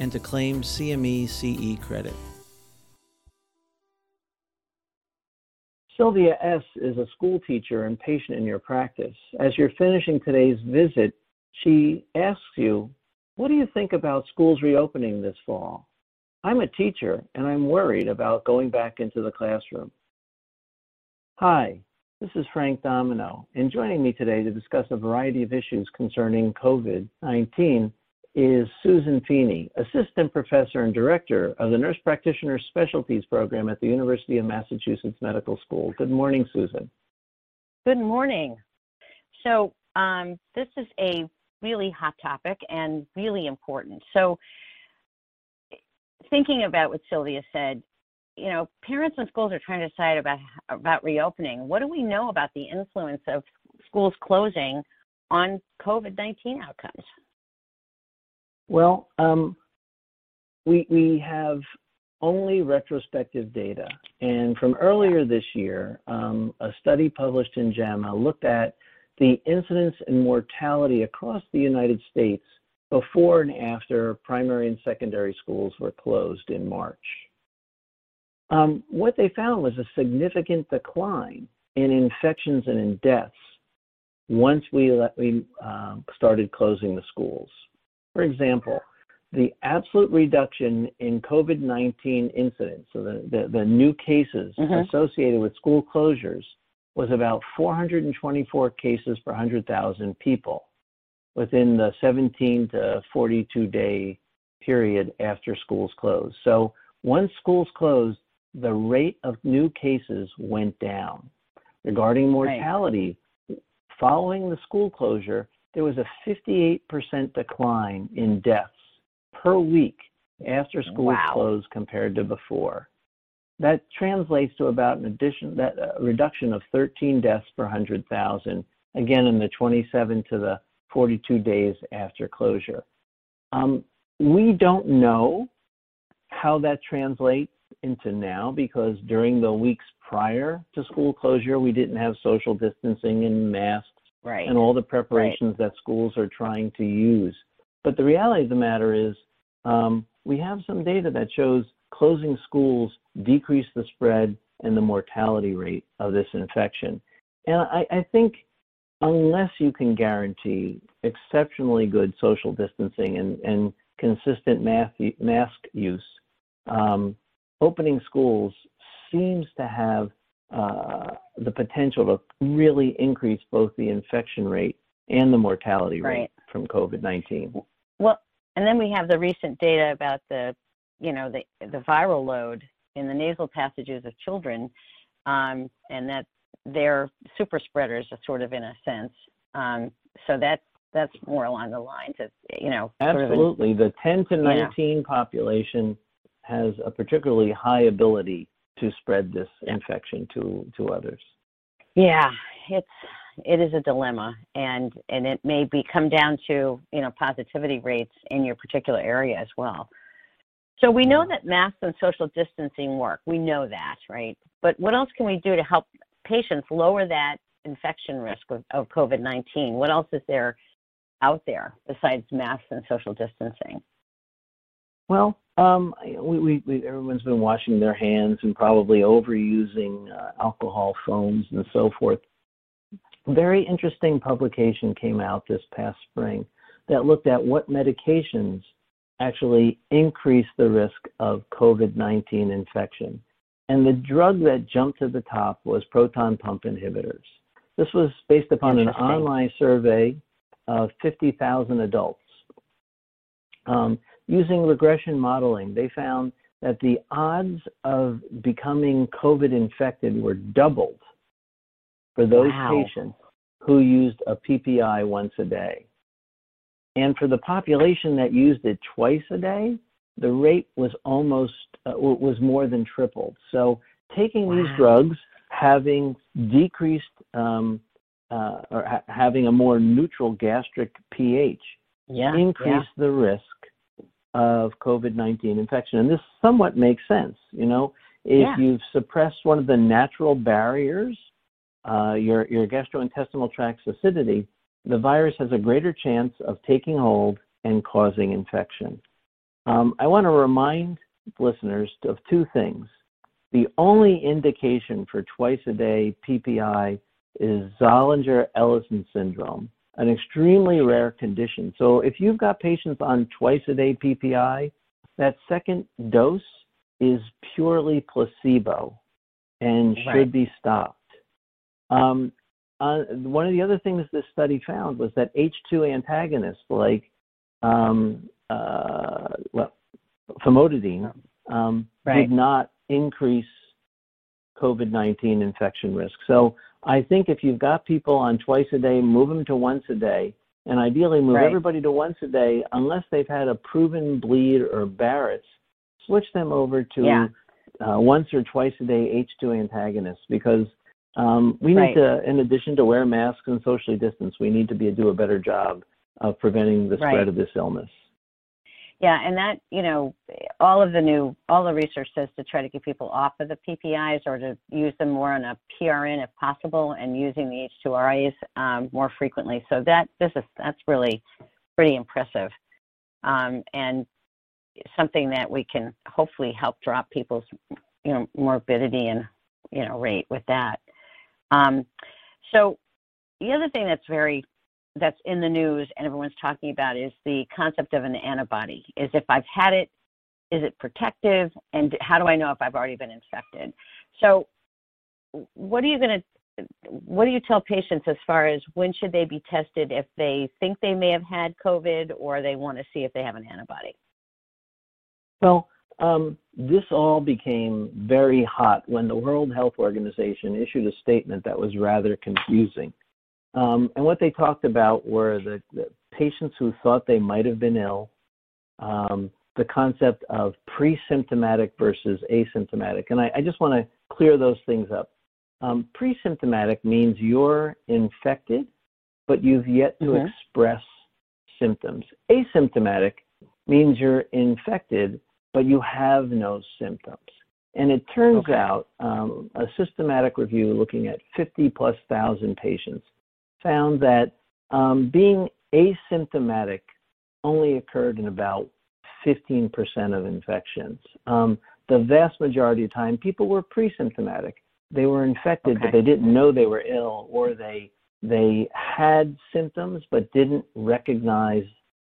and to claim CME CE credit. Sylvia S. is a school teacher and patient in your practice. As you're finishing today's visit, she asks you, What do you think about schools reopening this fall? I'm a teacher and I'm worried about going back into the classroom. Hi, this is Frank Domino, and joining me today to discuss a variety of issues concerning COVID 19 is Susan Feeney, Assistant Professor and Director of the Nurse Practitioner Specialties Program at the University of Massachusetts Medical School. Good morning, Susan. Good morning. So, um, this is a really hot topic and really important. So, thinking about what Sylvia said, you know, parents and schools are trying to decide about about reopening. What do we know about the influence of schools closing on COVID nineteen outcomes? Well, um, we we have only retrospective data, and from earlier this year, um, a study published in JAMA looked at the incidence and mortality across the United States before and after primary and secondary schools were closed in March. Um, what they found was a significant decline in infections and in deaths once we, let, we uh, started closing the schools. For example, the absolute reduction in COVID 19 incidence, so the, the, the new cases mm-hmm. associated with school closures, was about 424 cases per 100,000 people within the 17 to 42 day period after schools closed. So once schools closed, the rate of new cases went down. Regarding mortality, right. following the school closure, there was a 58% decline in deaths per week after schools wow. closed compared to before. That translates to about an addition that uh, reduction of 13 deaths per 100,000 again in the 27 to the 42 days after closure. Um, we don't know how that translates into now because during the weeks prior to school closure, we didn't have social distancing and masks right. and all the preparations right. that schools are trying to use. But the reality of the matter is, um, we have some data that shows closing schools decrease the spread and the mortality rate of this infection. And I, I think unless you can guarantee exceptionally good social distancing and, and consistent mask, mask use, um, opening schools seems to have uh, the potential to really increase both the infection rate and the mortality rate right. from COVID 19. Well, and then we have the recent data about the, you know, the, the viral load in the nasal passages of children, um, and that they're super spreaders, sort of in a sense. Um, so that's that's more along the lines of, you know, absolutely. Sort of the 10 to 19 yeah. population has a particularly high ability to spread this infection to to others. Yeah, it's it is a dilemma, and and it may be come down to you know positivity rates in your particular area as well. So we know mm-hmm. that masks and social distancing work. We know that, right? But what else can we do to help patients lower that infection risk of, of COVID-19? What else is there out there besides masks and social distancing? Well, um, we, we, we, everyone's been washing their hands and probably overusing uh, alcohol foams and so forth. A very interesting publication came out this past spring that looked at what medications actually increase the risk of COVID 19 infection. And the drug that jumped to the top was proton pump inhibitors. This was based upon an online survey of 50,000 adults. Um, Using regression modeling, they found that the odds of becoming COVID infected were doubled for those wow. patients who used a PPI once a day. And for the population that used it twice a day, the rate was almost uh, was more than tripled. So taking Wow. these drugs, having decreased um, uh, or ha- having a more neutral gastric pH, Yeah. increase the risk of COVID-19 infection. And this somewhat makes sense. You know, if Yeah. you've suppressed one of the natural barriers, uh, your your gastrointestinal tract's acidity, the virus has a greater chance of taking hold and causing infection. Um, I want to remind listeners of two things. The only indication for twice a day PPI is Zollinger Ellison syndrome, an extremely rare condition. So if you've got patients on twice a day PPI, that second dose is purely placebo and should be stopped. Um, uh, one of the other things this study found was that H2 antagonists like um, uh, well, famotidine um, Right. did not increase COVID-19 infection risk. So I think if you've got people on twice a day, move them to once a day, and ideally move Right. everybody to once a day unless they've had a proven bleed or Barrett's. Switch them over to Yeah. uh, once or twice a day H2 antagonists because um, we need Right. to, in addition to wear masks and socially distance, we need to be do a better job of preventing the spread Right. of this illness. Yeah, and that, you know, all of the new, all the research says to try to get people off of the PPIs or to use them more on a PRN if possible and using the H2RAs um, more frequently. So that, this is, that's really pretty impressive. Um, and something that we can hopefully help drop people's, you know, morbidity and, you know, rate with that. Um, so the other thing that's very that's in the news and everyone's talking about is the concept of an antibody. Is if I've had it, is it protective, and how do I know if I've already been infected? So, what are you going to what do you tell patients as far as when should they be tested if they think they may have had COVID or they want to see if they have an antibody? Well, um, this all became very hot when the World Health Organization issued a statement that was rather confusing. Um, and what they talked about were the, the, patients who thought they might have been ill, um, the concept of pre-symptomatic versus asymptomatic. And I, I just want to clear those things up. Um, pre-symptomatic means you're infected, but you've yet to Mhm. express symptoms. Asymptomatic means you're infected, but you have no symptoms. And it turns Okay. out um, a systematic review looking at 50 plus thousand patients found that um, being asymptomatic only occurred in about 15% of infections. Um, the vast majority of time, people were pre-symptomatic. They were infected, Okay. but they didn't know they were ill, or they they had symptoms but didn't recognize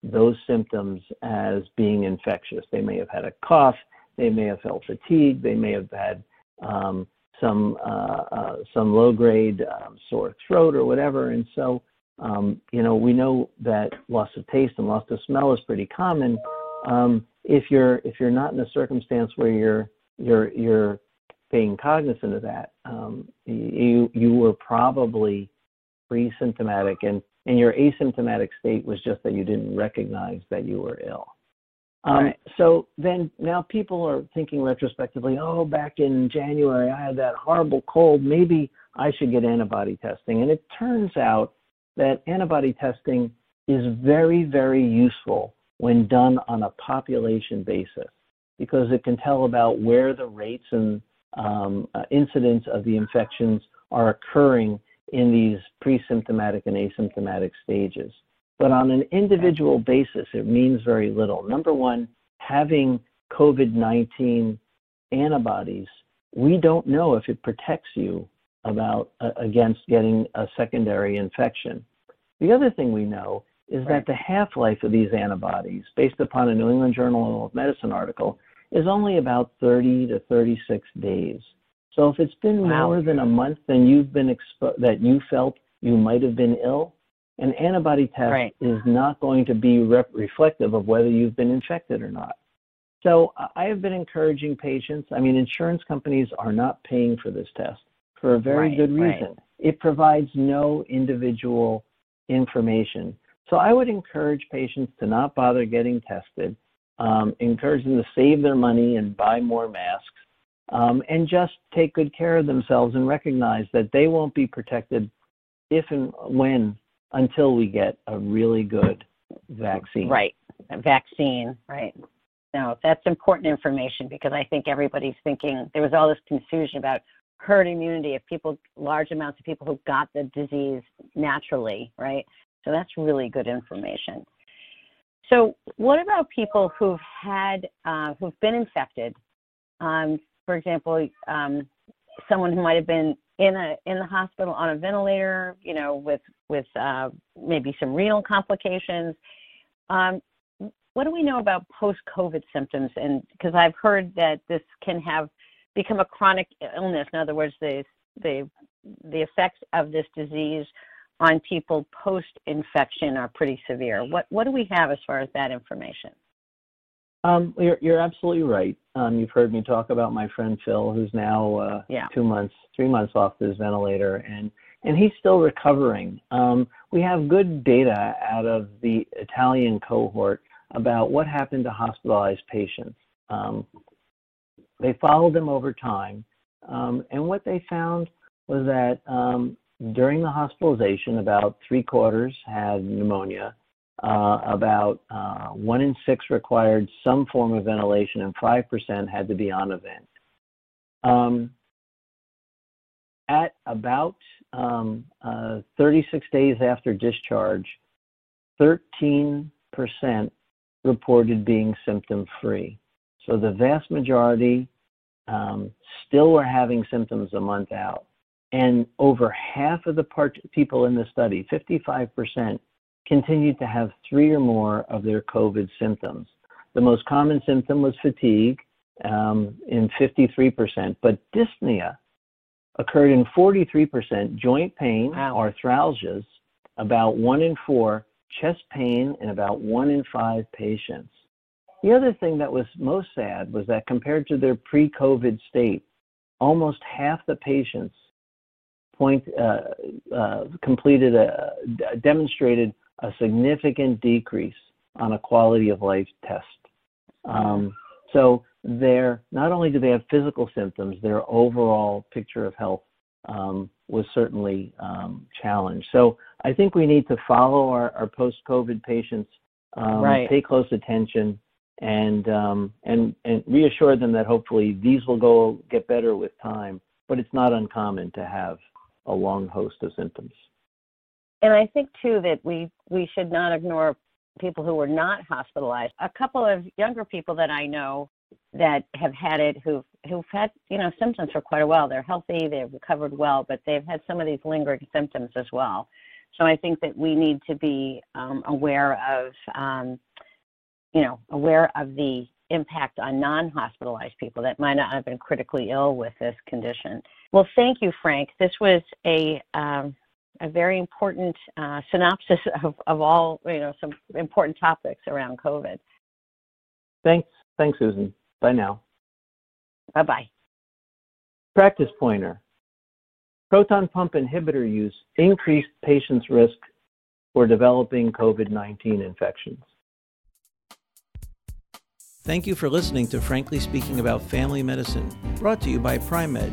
those symptoms as being infectious. They may have had a cough, they may have felt fatigue, they may have had um, some uh, uh, some low grade um, sore throat or whatever. And so, um, you know, we know that loss of taste and loss of smell is pretty common. Um, if you're if you're not in a circumstance where you're you're you're being cognizant of that, um, you you were probably pre-symptomatic and and your asymptomatic state was just that you didn't recognize that you were ill. Um, Right. So then now people are thinking retrospectively, oh, back in January I had that horrible cold. Maybe I should get antibody testing. And it turns out that antibody testing is very, very useful when done on a population basis because it can tell about where the rates and um, uh, incidence of the infections are occurring in these pre-symptomatic and asymptomatic stages. But on an individual basis, it means very little. Number one, having COVID 19 antibodies, we don't know if it protects you about uh, against getting a secondary infection. The other thing we know is Right. that the half-life of these antibodies, based upon a New England Journal of Medicine article, is only about 30 to 36 days. So if it's been Wow. more than a month than you've been expo- that you felt you might have been ill, an antibody test Right. is not going to be rep- reflective of whether you've been infected or not. So I- have been encouraging patients. I mean, insurance companies are not paying for this test for a very Right, good right. reason. It provides no individual information. So I would encourage patients to not bother getting tested. um, encourage them to save their money and buy more masks, um, and just take good care of themselves and recognize that they won't be protected if and when until we get a really good vaccine. Right, a vaccine, right. No, that's important information because I think everybody's thinking there was all this confusion about herd immunity of people, large amounts of people who got the disease naturally, right? So that's really good information. So, what about people who've had, uh, who've been infected? Um, for example, um, someone who might have been in a in the hospital on a ventilator, you know, with with uh, maybe some renal complications. Um, what do we know about post-COVID symptoms? And because I've heard that this can have become a chronic illness. In other words, the the the effects of this disease on people post-infection are pretty severe. What what do we have as far as that information? Um, you're, you're absolutely right. Um, you've heard me talk about my friend Phil, who's now uh, yeah. two months, three months off his ventilator, and and he's still recovering. Um, we have good data out of the Italian cohort about what happened to hospitalized patients. Um, they followed them over time, um, and what they found was that um, during the hospitalization, about three quarters had pneumonia, uh, about uh, one in six required some form of ventilation, and 5% had to be on a vent. Um, at about um, uh, 36 days after discharge, 13% reported being symptom free. So the vast majority um, still were having symptoms a month out. And over half of the part- people in the study, 55%, continued to have three or more of their COVID symptoms. The most common symptom was fatigue um, in 53%, but dyspnea occurred in 43%, joint pain, wow. arthralgias, about one in four, chest pain in about one in five patients. The other thing that was most sad was that compared to their pre COVID state, almost half the patients point, uh, uh, completed a, demonstrated a significant decrease on a quality of life test. Um, so their not only do they have physical symptoms, their overall picture of health um, was certainly um, challenged. So I think we need to follow our, our post-COVID patients, um, right. pay close attention, and um, and and reassure them that hopefully these will go get better with time. But it's not uncommon to have a long host of symptoms. And I think too that we we should not ignore people who were not hospitalized. A couple of younger people that I know that have had it who've who've had you know symptoms for quite a while. They're healthy, they've recovered well, but they've had some of these lingering symptoms as well. So I think that we need to be um, aware of um, you know aware of the impact on non-hospitalized people that might not have been critically ill with this condition. Well, thank you, Frank. This was a um, a very important uh, synopsis of, of all you know some important topics around COVID. Thanks, thanks, Susan. Bye now. Bye bye. Practice pointer. Proton pump inhibitor use increased patients' risk for developing COVID 19 infections. Thank you for listening to Frankly Speaking About Family Medicine, brought to you by Pri-Med.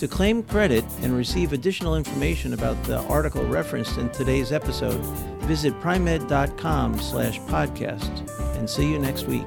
To claim credit and receive additional information about the article referenced in today's episode, visit pri-med.com slash podcast and see you next week.